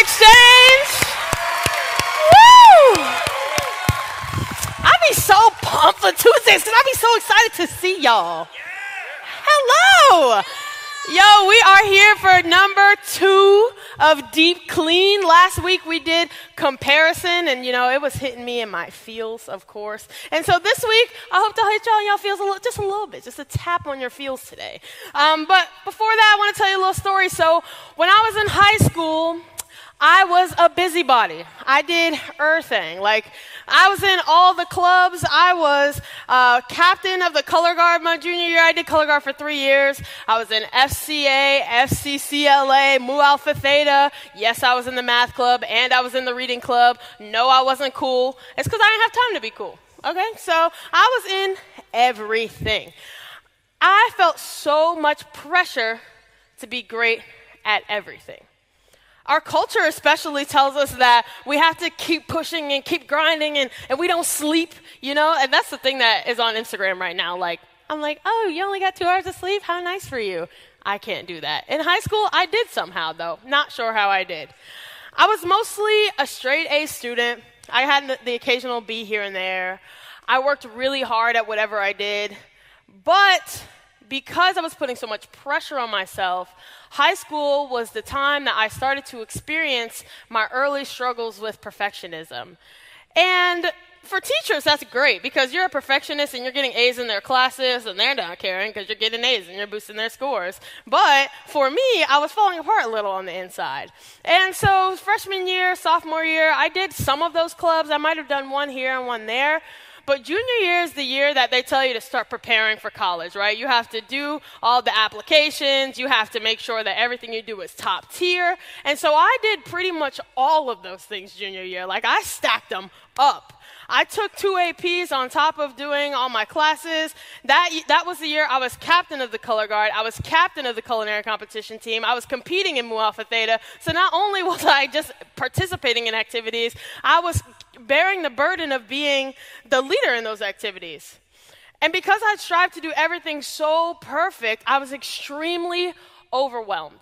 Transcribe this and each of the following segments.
Exchange. Woo! I be so pumped for Tuesdays because I be so excited to see y'all. Hello. Yo, we are here for number two of Deep Clean. Last week we did comparison, and you know, it was hitting me in my feels, of course. And so this week, I hope to hit y'all in y'all feels a little, just a little bit, just a tap on your feels today. Um, but before that, I want to tell you a little story. So when I was in high school, I was a busybody. I did everything. Like, I was in all the clubs. I was uh, captain of the color guard my junior year. I did color guard for three years. I was in FCA, FCCLA, Mu Alpha Theta. Yes, I was in the math club and I was in the reading club. No, I wasn't cool. It's because I didn't have time to be cool. Okay? So I was in everything. I felt so much pressure to be great at everything. Our culture, especially, tells us that we have to keep pushing and keep grinding and, and we don't sleep, you know? And that's the thing that is on Instagram right now. Like, I'm like, oh, you only got two hours of sleep? How nice for you. I can't do that. In high school, I did somehow, though. Not sure how I did. I was mostly a straight A student. I had the occasional B here and there. I worked really hard at whatever I did. But because I was putting so much pressure on myself, high school was the time that I started to experience my early struggles with perfectionism. And for teachers, that's great because you're a perfectionist and you're getting A's in their classes and they're not caring because you're getting A's and you're boosting their scores. But for me, I was falling apart a little on the inside. And so, freshman year, sophomore year, I did some of those clubs. I might have done one here and one there. But junior year is the year that they tell you to start preparing for college, right? You have to do all the applications, you have to make sure that everything you do is top tier. And so I did pretty much all of those things junior year. Like I stacked them up. I took two APs on top of doing all my classes. That, that was the year I was captain of the color guard. I was captain of the culinary competition team. I was competing in Mu Alpha Theta. So not only was I just participating in activities, I was bearing the burden of being the leader in those activities. And because I strived to do everything so perfect, I was extremely overwhelmed.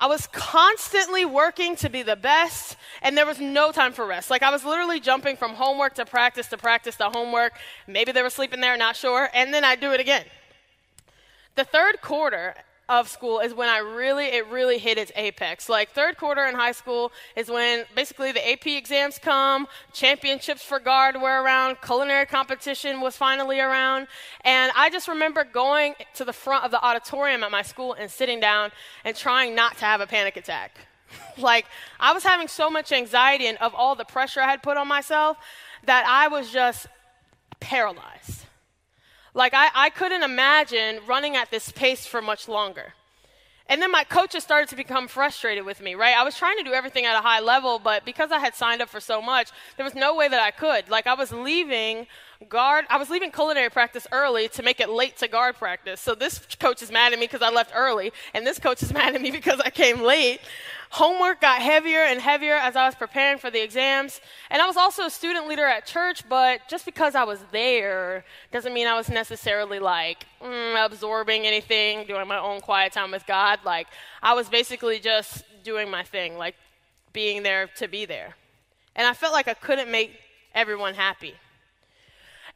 I was constantly working to be the best, and there was no time for rest. Like, I was literally jumping from homework to practice to practice to homework. Maybe they were sleeping there, not sure. And then I'd do it again. The third quarter, of school is when I really, it really hit its apex. Like third quarter in high school is when basically the AP exams come, championships for guard were around, culinary competition was finally around, and I just remember going to the front of the auditorium at my school and sitting down and trying not to have a panic attack. like I was having so much anxiety and of all the pressure I had put on myself that I was just paralyzed. Like, I, I couldn't imagine running at this pace for much longer. And then my coaches started to become frustrated with me, right? I was trying to do everything at a high level, but because I had signed up for so much, there was no way that I could. Like, I was leaving guard, I was leaving culinary practice early to make it late to guard practice. So this coach is mad at me because I left early, and this coach is mad at me because I came late. Homework got heavier and heavier as I was preparing for the exams. And I was also a student leader at church, but just because I was there doesn't mean I was necessarily like mm, absorbing anything, doing my own quiet time with God. Like, I was basically just doing my thing, like being there to be there. And I felt like I couldn't make everyone happy.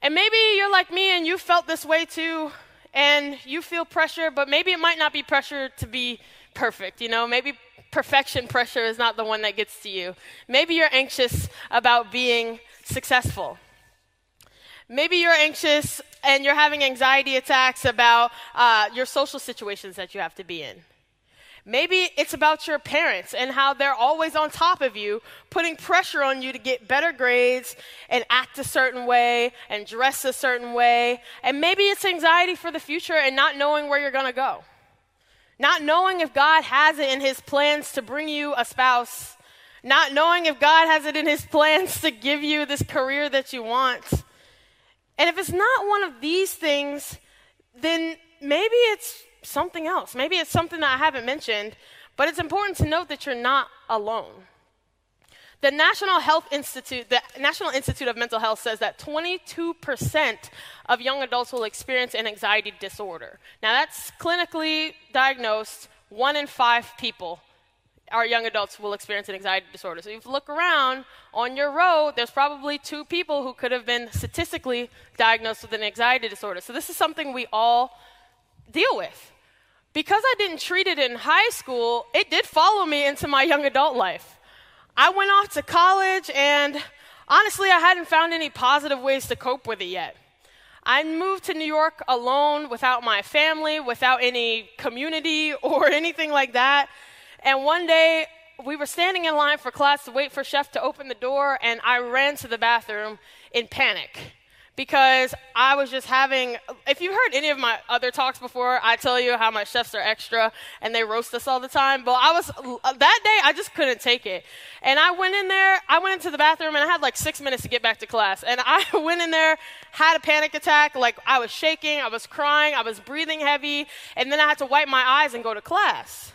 And maybe you're like me and you felt this way too, and you feel pressure, but maybe it might not be pressure to be perfect, you know? Maybe perfection pressure is not the one that gets to you. Maybe you're anxious about being successful. Maybe you're anxious and you're having anxiety attacks about uh, your social situations that you have to be in. Maybe it's about your parents and how they're always on top of you, putting pressure on you to get better grades and act a certain way and dress a certain way. And maybe it's anxiety for the future and not knowing where you're going to go. Not knowing if God has it in his plans to bring you a spouse. Not knowing if God has it in his plans to give you this career that you want. And if it's not one of these things, then maybe it's something else. Maybe it's something that I haven't mentioned, but it's important to note that you're not alone. The National Health Institute, the National Institute of Mental Health says that 22% of young adults will experience an anxiety disorder. Now, that's clinically diagnosed, one in five people our young adults will experience an anxiety disorder. So if you look around on your road, there's probably two people who could have been statistically diagnosed with an anxiety disorder. So this is something we all deal with. Because I didn't treat it in high school, it did follow me into my young adult life. I went off to college, and honestly, I hadn't found any positive ways to cope with it yet. I moved to New York alone, without my family, without any community or anything like that. And one day, we were standing in line for class to wait for chef to open the door, and I ran to the bathroom in panic because I was just having. If you've heard any of my other talks before, I tell you how my chefs are extra and they roast us all the time. But I was uh, that day, I just couldn't take it, and I went in there. I went into the bathroom and I had like six minutes to get back to class, and I went in there, had a panic attack. Like I was shaking, I was crying, I was breathing heavy, and then I had to wipe my eyes and go to class.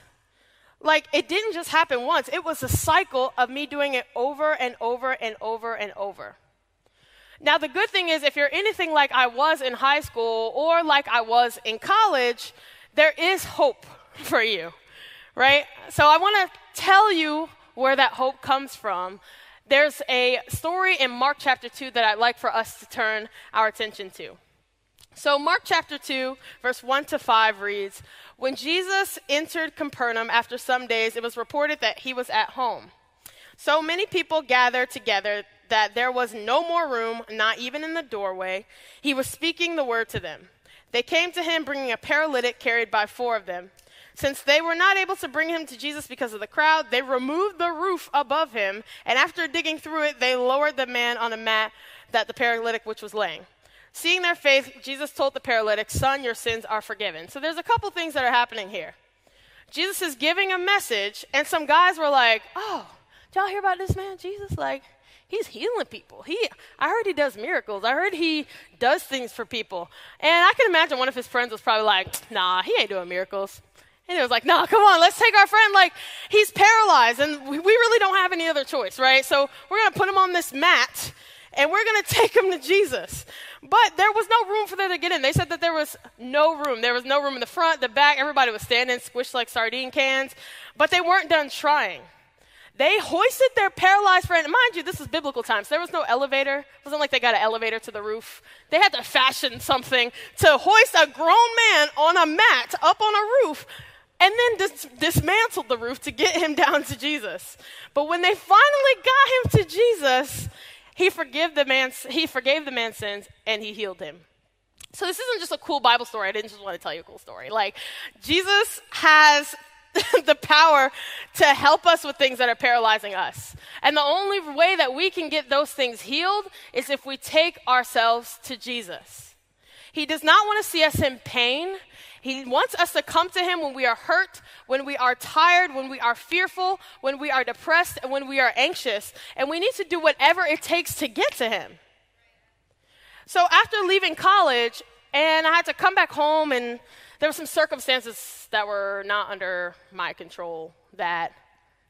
Like, it didn't just happen once, it was a cycle of me doing it over and over and over and over. Now, the good thing is, if you're anything like I was in high school or like I was in college, there is hope for you, right? So, I want to tell you where that hope comes from. There's a story in Mark chapter 2 that I'd like for us to turn our attention to. So, Mark chapter 2, verse 1 to 5 reads When Jesus entered Capernaum after some days, it was reported that he was at home. So many people gathered together that there was no more room, not even in the doorway. He was speaking the word to them. They came to him, bringing a paralytic carried by four of them. Since they were not able to bring him to Jesus because of the crowd, they removed the roof above him, and after digging through it, they lowered the man on a mat that the paralytic which was laying. Seeing their faith, Jesus told the paralytic, Son, your sins are forgiven. So there's a couple things that are happening here. Jesus is giving a message, and some guys were like, Oh, y'all hear about this man, Jesus? Like, he's healing people. He, I heard he does miracles. I heard he does things for people. And I can imagine one of his friends was probably like, Nah, he ain't doing miracles. And he was like, nah, come on, let's take our friend. Like, he's paralyzed, and we really don't have any other choice, right? So we're going to put him on this mat, and we're going to take him to Jesus. But there was no room for them to get in. They said that there was no room. There was no room in the front, the back. Everybody was standing squished like sardine cans. But they weren't done trying. They hoisted their paralyzed friend. Mind you, this is biblical times. There was no elevator. It wasn't like they got an elevator to the roof. They had to fashion something to hoist a grown man on a mat up on a roof and then dis- dismantled the roof to get him down to Jesus. But when they finally got him to Jesus, he forgave the man's, he forgave the man's sins and he healed him. So this isn't just a cool Bible story. I didn't just want to tell you a cool story. Like Jesus has the power to help us with things that are paralyzing us. And the only way that we can get those things healed is if we take ourselves to Jesus. He does not want to see us in pain. He wants us to come to Him when we are hurt, when we are tired, when we are fearful, when we are depressed, and when we are anxious. And we need to do whatever it takes to get to Him. So after leaving college, and I had to come back home, and there were some circumstances that were not under my control that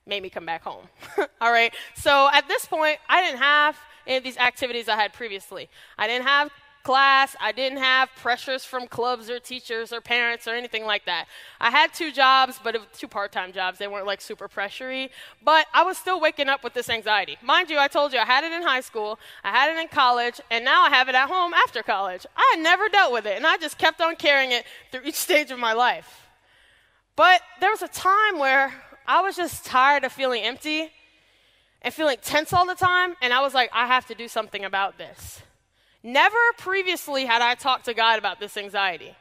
made me come back home. All right. So at this point, I didn't have any of these activities I had previously. I didn't have class. I didn't have pressures from clubs or teachers or parents or anything like that. I had two jobs, but it was two part-time jobs. They weren't like super pressury, but I was still waking up with this anxiety. Mind you, I told you I had it in high school, I had it in college, and now I have it at home after college. I had never dealt with it, and I just kept on carrying it through each stage of my life. But there was a time where I was just tired of feeling empty and feeling tense all the time, and I was like, I have to do something about this. Never previously had I talked to God about this anxiety.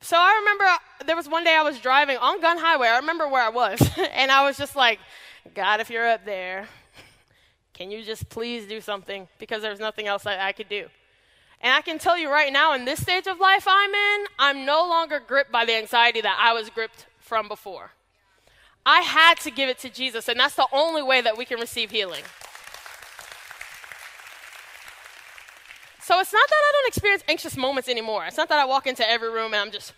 So I remember there was one day I was driving on Gunn Highway. I remember where I was. and I was just like, God, if you're up there, can you just please do something? Because there's nothing else I, I could do. And I can tell you right now, in this stage of life I'm in, I'm no longer gripped by the anxiety that I was gripped from before. I had to give it to Jesus, and that's the only way that we can receive healing. So it's not that I don't experience anxious moments anymore. It's not that I walk into every room and I'm just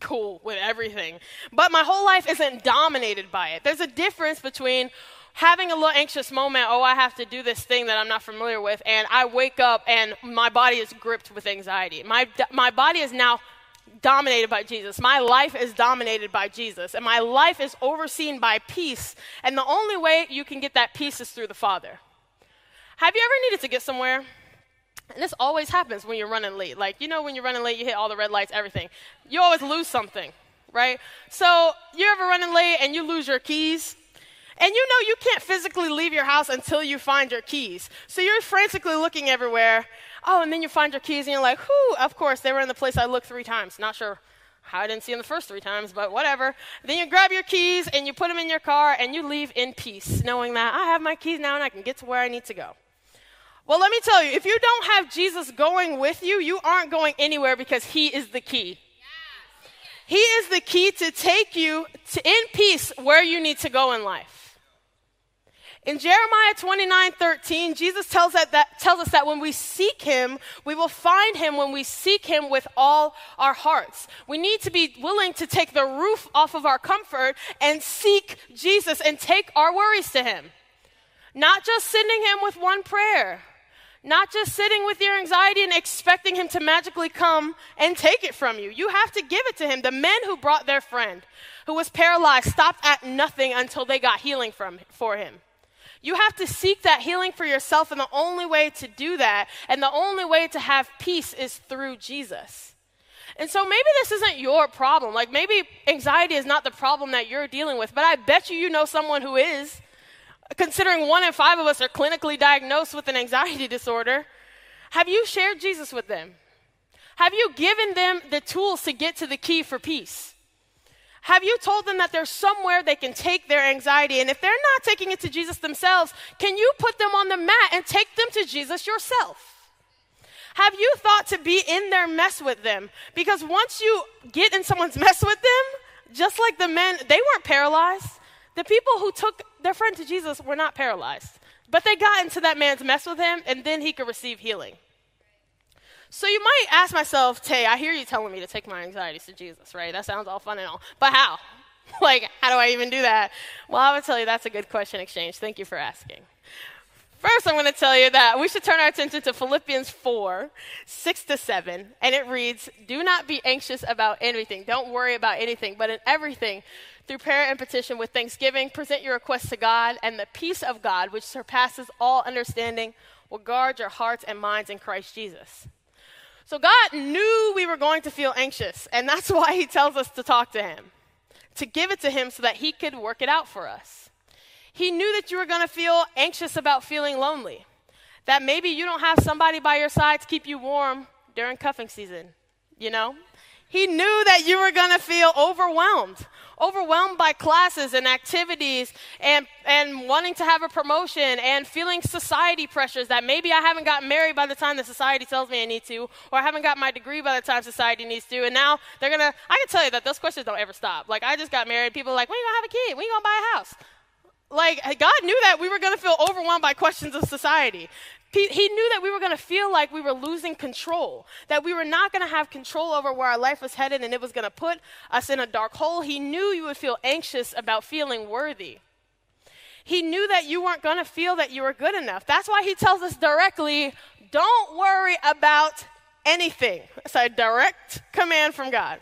cool with everything. But my whole life isn't dominated by it. There's a difference between having a little anxious moment, oh, I have to do this thing that I'm not familiar with, and I wake up and my body is gripped with anxiety. My, my body is now dominated by Jesus. My life is dominated by Jesus. And my life is overseen by peace. And the only way you can get that peace is through the Father. Have you ever needed to get somewhere? And this always happens when you're running late. Like, you know, when you're running late, you hit all the red lights, everything. You always lose something, right? So, you ever running late and you lose your keys? And you know you can't physically leave your house until you find your keys. So you're frantically looking everywhere. Oh, and then you find your keys and you're like, whew, of course, they were in the place I looked three times. Not sure how I didn't see them the first three times, but whatever. Then you grab your keys and you put them in your car and you leave in peace, knowing that I have my keys now and I can get to where I need to go. Well, let me tell you, if you don't have Jesus going with you, you aren't going anywhere because he is the key. He is the key to take you to, in peace where you need to go in life. In Jeremiah 29 13, Jesus tells, that, that, tells us that when we seek him, we will find him when we seek him with all our hearts. We need to be willing to take the roof off of our comfort and seek Jesus and take our worries to him. Not just sending him with one prayer, not just sitting with your anxiety and expecting him to magically come and take it from you. You have to give it to him. The men who brought their friend who was paralyzed stopped at nothing until they got healing from, for him. You have to seek that healing for yourself, and the only way to do that, and the only way to have peace is through Jesus. And so maybe this isn't your problem. Like maybe anxiety is not the problem that you're dealing with, but I bet you you know someone who is. Considering one in five of us are clinically diagnosed with an anxiety disorder, have you shared Jesus with them? Have you given them the tools to get to the key for peace? Have you told them that there's somewhere they can take their anxiety? And if they're not taking it to Jesus themselves, can you put them on the mat and take them to Jesus yourself? Have you thought to be in their mess with them? Because once you get in someone's mess with them, just like the men, they weren't paralyzed. The people who took their friend to Jesus were not paralyzed, but they got into that man's mess with him, and then he could receive healing. So you might ask myself, Tay, I hear you telling me to take my anxieties to Jesus, right? That sounds all fun and all. But how? like, how do I even do that? Well, I would tell you that's a good question exchange. Thank you for asking. First, I'm going to tell you that we should turn our attention to Philippians 4, 6 to 7, and it reads, Do not be anxious about anything. Don't worry about anything, but in everything, through prayer and petition with thanksgiving, present your requests to God, and the peace of God, which surpasses all understanding, will guard your hearts and minds in Christ Jesus. So God knew we were going to feel anxious, and that's why He tells us to talk to Him, to give it to Him so that He could work it out for us. He knew that you were going to feel anxious about feeling lonely, that maybe you don't have somebody by your side to keep you warm during cuffing season, you know? He knew that you were going to feel overwhelmed overwhelmed by classes and activities and, and wanting to have a promotion and feeling society pressures that maybe I haven't gotten married by the time the society tells me I need to, or I haven't got my degree by the time society needs to. And now they're going to, I can tell you that those questions don't ever stop. Like, I just got married. People are like, when are you going to have a kid? When are you going to buy a house? Like, God knew that we were going to feel overwhelmed by questions of society. He knew that we were going to feel like we were losing control, that we were not going to have control over where our life was headed and it was going to put us in a dark hole. He knew you would feel anxious about feeling worthy. He knew that you weren't going to feel that you were good enough. That's why he tells us directly don't worry about anything. It's a direct command from God.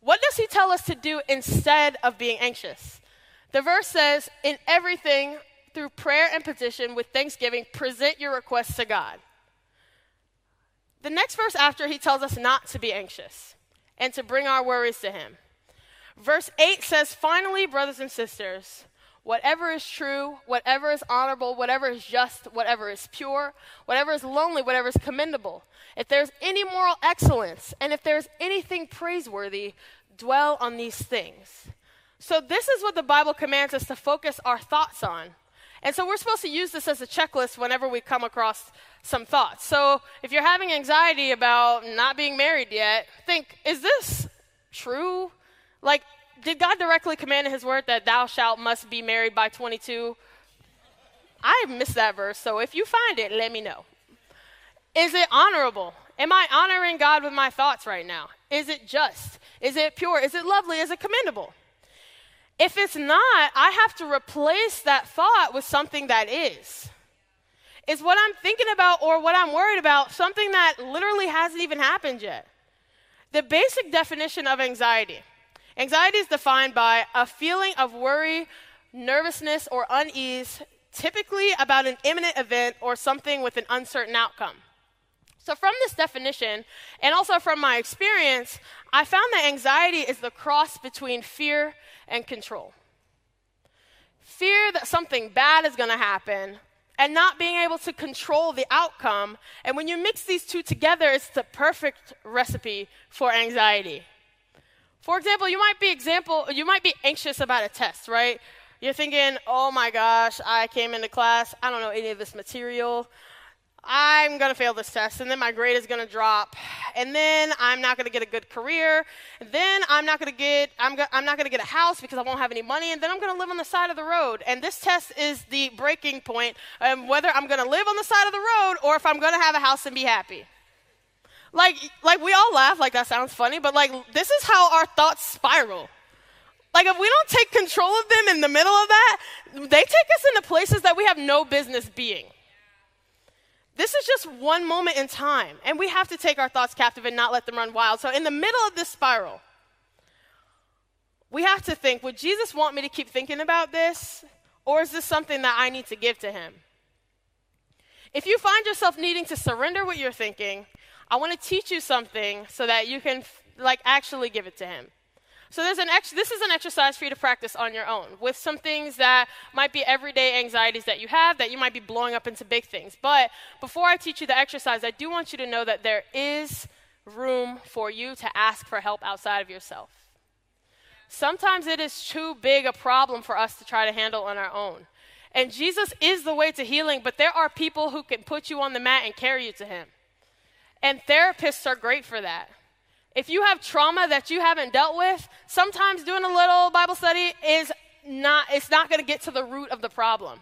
What does he tell us to do instead of being anxious? The verse says, In everything, through prayer and petition with thanksgiving, present your requests to God. The next verse after, he tells us not to be anxious and to bring our worries to him. Verse 8 says, Finally, brothers and sisters, whatever is true, whatever is honorable, whatever is just, whatever is pure, whatever is lonely, whatever is commendable, if there's any moral excellence, and if there's anything praiseworthy, dwell on these things. So, this is what the Bible commands us to focus our thoughts on and so we're supposed to use this as a checklist whenever we come across some thoughts. So if you're having anxiety about not being married yet, think, is this true? Like, did God directly command in His word that thou shalt must be married by 22? I missed that verse, so if you find it, let me know. Is it honorable? Am I honoring God with my thoughts right now? Is it just? Is it pure? Is it lovely? Is it commendable? If it's not, I have to replace that thought with something that is. Is what I'm thinking about or what I'm worried about something that literally hasn't even happened yet? The basic definition of anxiety anxiety is defined by a feeling of worry, nervousness, or unease, typically about an imminent event or something with an uncertain outcome. So, from this definition, and also from my experience, I found that anxiety is the cross between fear and control. Fear that something bad is going to happen, and not being able to control the outcome. And when you mix these two together, it's the perfect recipe for anxiety. For example, you might be example you might be anxious about a test, right? You're thinking, "Oh my gosh, I came into class, I don't know any of this material. I'm going to fail this test, and then my grade is going to drop, and then I'm not going to get a good career, and then I'm not going to get I'm, go- I'm not going to get a house because I won't have any money, and then I'm going to live on the side of the road. And this test is the breaking point um, whether I'm going to live on the side of the road or if I'm going to have a house and be happy. Like, like we all laugh, like that sounds funny, but like this is how our thoughts spiral. Like if we don't take control of them in the middle of that, they take us into places that we have no business being. This is just one moment in time, and we have to take our thoughts captive and not let them run wild. So, in the middle of this spiral, we have to think would Jesus want me to keep thinking about this, or is this something that I need to give to him? If you find yourself needing to surrender what you're thinking, I want to teach you something so that you can like actually give it to him. So ex- this is an exercise for you to practice on your own with some things that might be everyday anxieties that you have that you might be blowing up into big things. But before I teach you the exercise, I do want you to know that there is room for you to ask for help outside of yourself. Sometimes it is too big a problem for us to try to handle on our own. And Jesus is the way to healing, but there are people who can put you on the mat and carry you to Him. And therapists are great for that. If you have trauma that you haven't dealt with, sometimes doing a little Bible study is not, it's not going to get to the root of the problem.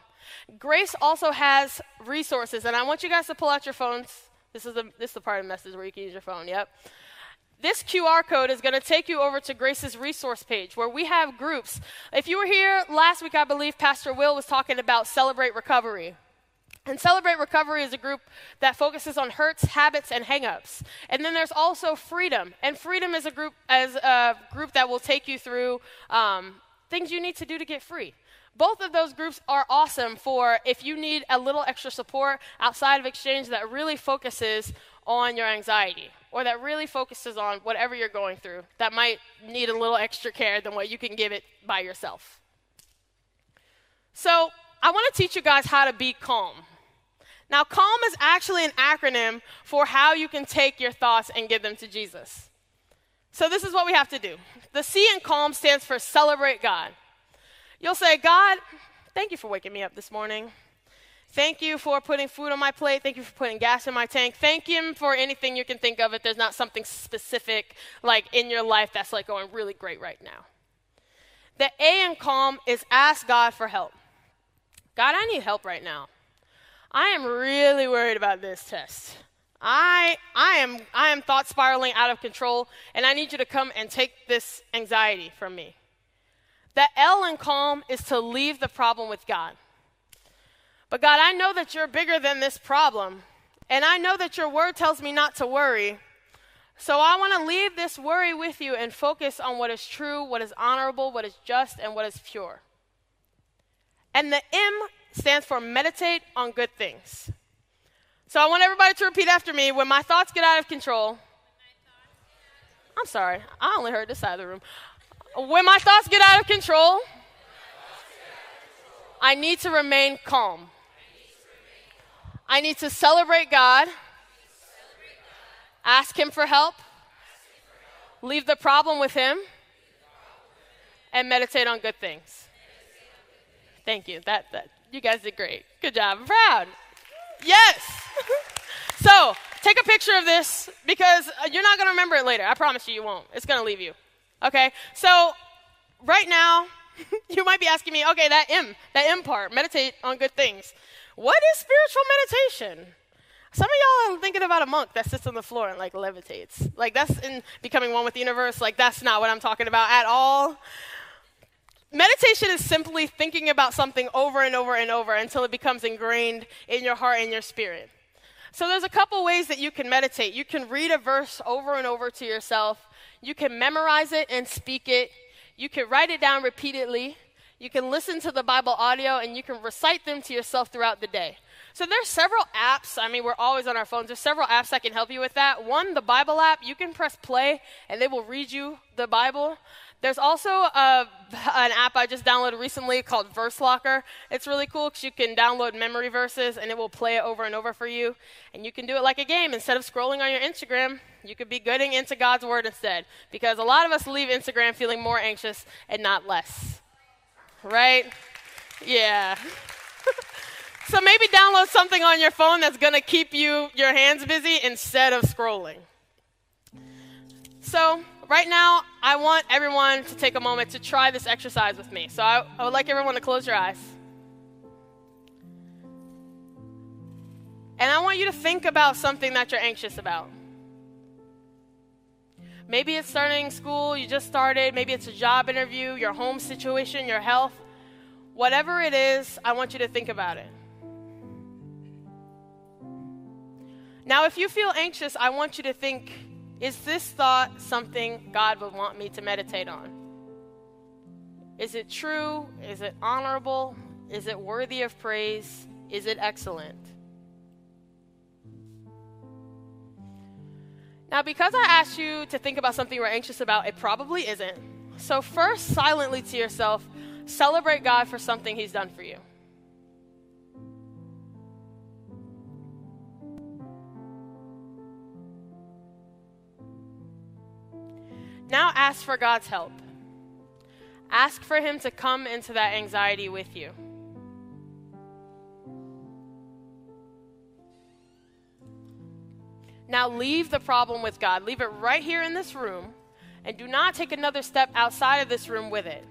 Grace also has resources, and I want you guys to pull out your phones. This is the, this is the part of the message where you can use your phone, yep. This QR code is going to take you over to Grace's resource page where we have groups. If you were here last week, I believe Pastor Will was talking about Celebrate Recovery. And Celebrate Recovery is a group that focuses on hurts, habits, and hangups. And then there's also Freedom. And Freedom is a group as a group that will take you through um, things you need to do to get free. Both of those groups are awesome for if you need a little extra support outside of exchange that really focuses on your anxiety or that really focuses on whatever you're going through that might need a little extra care than what you can give it by yourself. So, I want to teach you guys how to be calm. Now, CALM is actually an acronym for how you can take your thoughts and give them to Jesus. So, this is what we have to do. The C in CALM stands for celebrate God. You'll say, God, thank you for waking me up this morning. Thank you for putting food on my plate. Thank you for putting gas in my tank. Thank Him for anything you can think of if there's not something specific like in your life that's like going really great right now. The A in calm is ask God for help. God, I need help right now. I am really worried about this test. I, I, am, I am thought spiraling out of control, and I need you to come and take this anxiety from me. The L in calm is to leave the problem with God. But God, I know that you're bigger than this problem, and I know that your word tells me not to worry. So I want to leave this worry with you and focus on what is true, what is honorable, what is just, and what is pure. And the M stands for meditate on good things. So I want everybody to repeat after me. When my thoughts get out of control, I'm sorry, I only heard this side of the room. When my thoughts get out of control, I need to remain calm. I need to celebrate God, ask Him for help, leave the problem with Him, and meditate on good things. Thank you. That, that, you guys did great. Good job. I'm proud. Yes. so take a picture of this because uh, you're not going to remember it later. I promise you, you won't. It's going to leave you. Okay? So right now, you might be asking me, okay, that M, that M part, meditate on good things. What is spiritual meditation? Some of y'all are thinking about a monk that sits on the floor and like levitates. Like that's in becoming one with the universe. Like that's not what I'm talking about at all. Meditation is simply thinking about something over and over and over until it becomes ingrained in your heart and your spirit. So there's a couple ways that you can meditate. You can read a verse over and over to yourself. You can memorize it and speak it. You can write it down repeatedly. You can listen to the Bible audio and you can recite them to yourself throughout the day. So there's several apps. I mean, we're always on our phones. There's several apps that can help you with that. One, the Bible app, you can press play and they will read you the Bible. There's also uh, a, an app I just downloaded recently called Verse Locker. It's really cool because you can download memory verses and it will play it over and over for you. And you can do it like a game. Instead of scrolling on your Instagram, you could be getting into God's Word instead. Because a lot of us leave Instagram feeling more anxious and not less. Right? Yeah. so maybe download something on your phone that's going to keep you your hands busy instead of scrolling. So, right now, I want everyone to take a moment to try this exercise with me. So I, I would like everyone to close your eyes. And I want you to think about something that you're anxious about. Maybe it's starting school, you just started. Maybe it's a job interview, your home situation, your health. Whatever it is, I want you to think about it. Now, if you feel anxious, I want you to think is this thought something God would want me to meditate on? Is it true? Is it honorable? Is it worthy of praise? Is it excellent? Now, because I asked you to think about something you're anxious about, it probably isn't. So, first, silently to yourself, celebrate God for something He's done for you. Now ask for God's help. Ask for Him to come into that anxiety with you. Now leave the problem with God. Leave it right here in this room and do not take another step outside of this room with it.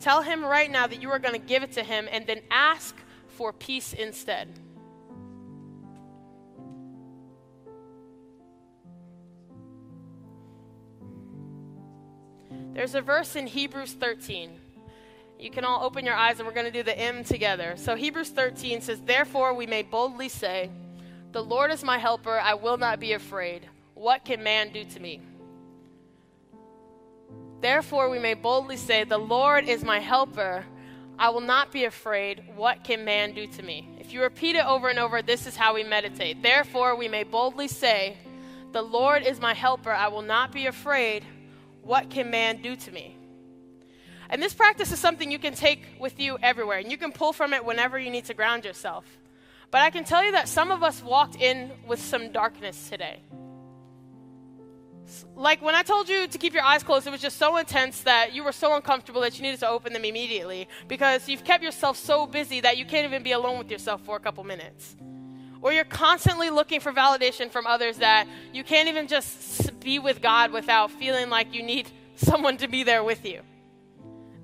Tell Him right now that you are going to give it to Him and then ask for peace instead. There's a verse in Hebrews 13. You can all open your eyes and we're going to do the M together. So Hebrews 13 says, Therefore we may boldly say, The Lord is my helper, I will not be afraid. What can man do to me? Therefore we may boldly say, The Lord is my helper, I will not be afraid. What can man do to me? If you repeat it over and over, this is how we meditate. Therefore we may boldly say, The Lord is my helper, I will not be afraid. What can man do to me? And this practice is something you can take with you everywhere, and you can pull from it whenever you need to ground yourself. But I can tell you that some of us walked in with some darkness today. Like when I told you to keep your eyes closed, it was just so intense that you were so uncomfortable that you needed to open them immediately because you've kept yourself so busy that you can't even be alone with yourself for a couple minutes or you're constantly looking for validation from others that you can't even just be with God without feeling like you need someone to be there with you.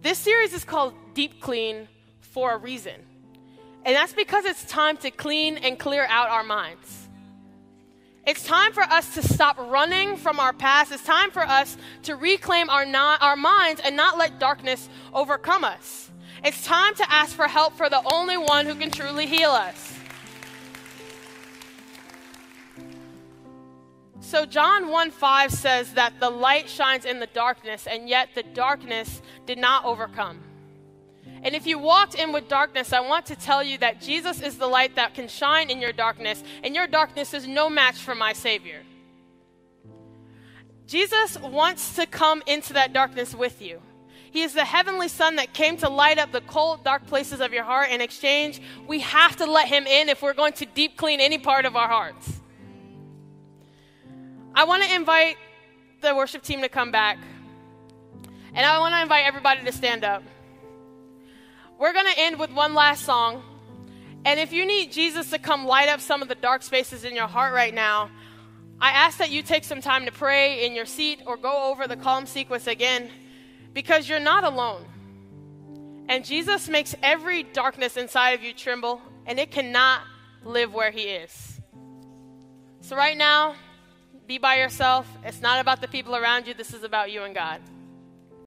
This series is called Deep Clean for a reason. And that's because it's time to clean and clear out our minds. It's time for us to stop running from our past. It's time for us to reclaim our, our minds and not let darkness overcome us. It's time to ask for help for the only one who can truly heal us. So, John 1 5 says that the light shines in the darkness, and yet the darkness did not overcome. And if you walked in with darkness, I want to tell you that Jesus is the light that can shine in your darkness, and your darkness is no match for my Savior. Jesus wants to come into that darkness with you. He is the heavenly Son that came to light up the cold, dark places of your heart. In exchange, we have to let Him in if we're going to deep clean any part of our hearts. I want to invite the worship team to come back. And I want to invite everybody to stand up. We're going to end with one last song. And if you need Jesus to come light up some of the dark spaces in your heart right now, I ask that you take some time to pray in your seat or go over the calm sequence again because you're not alone. And Jesus makes every darkness inside of you tremble, and it cannot live where He is. So, right now, be by yourself. It's not about the people around you, this is about you and God.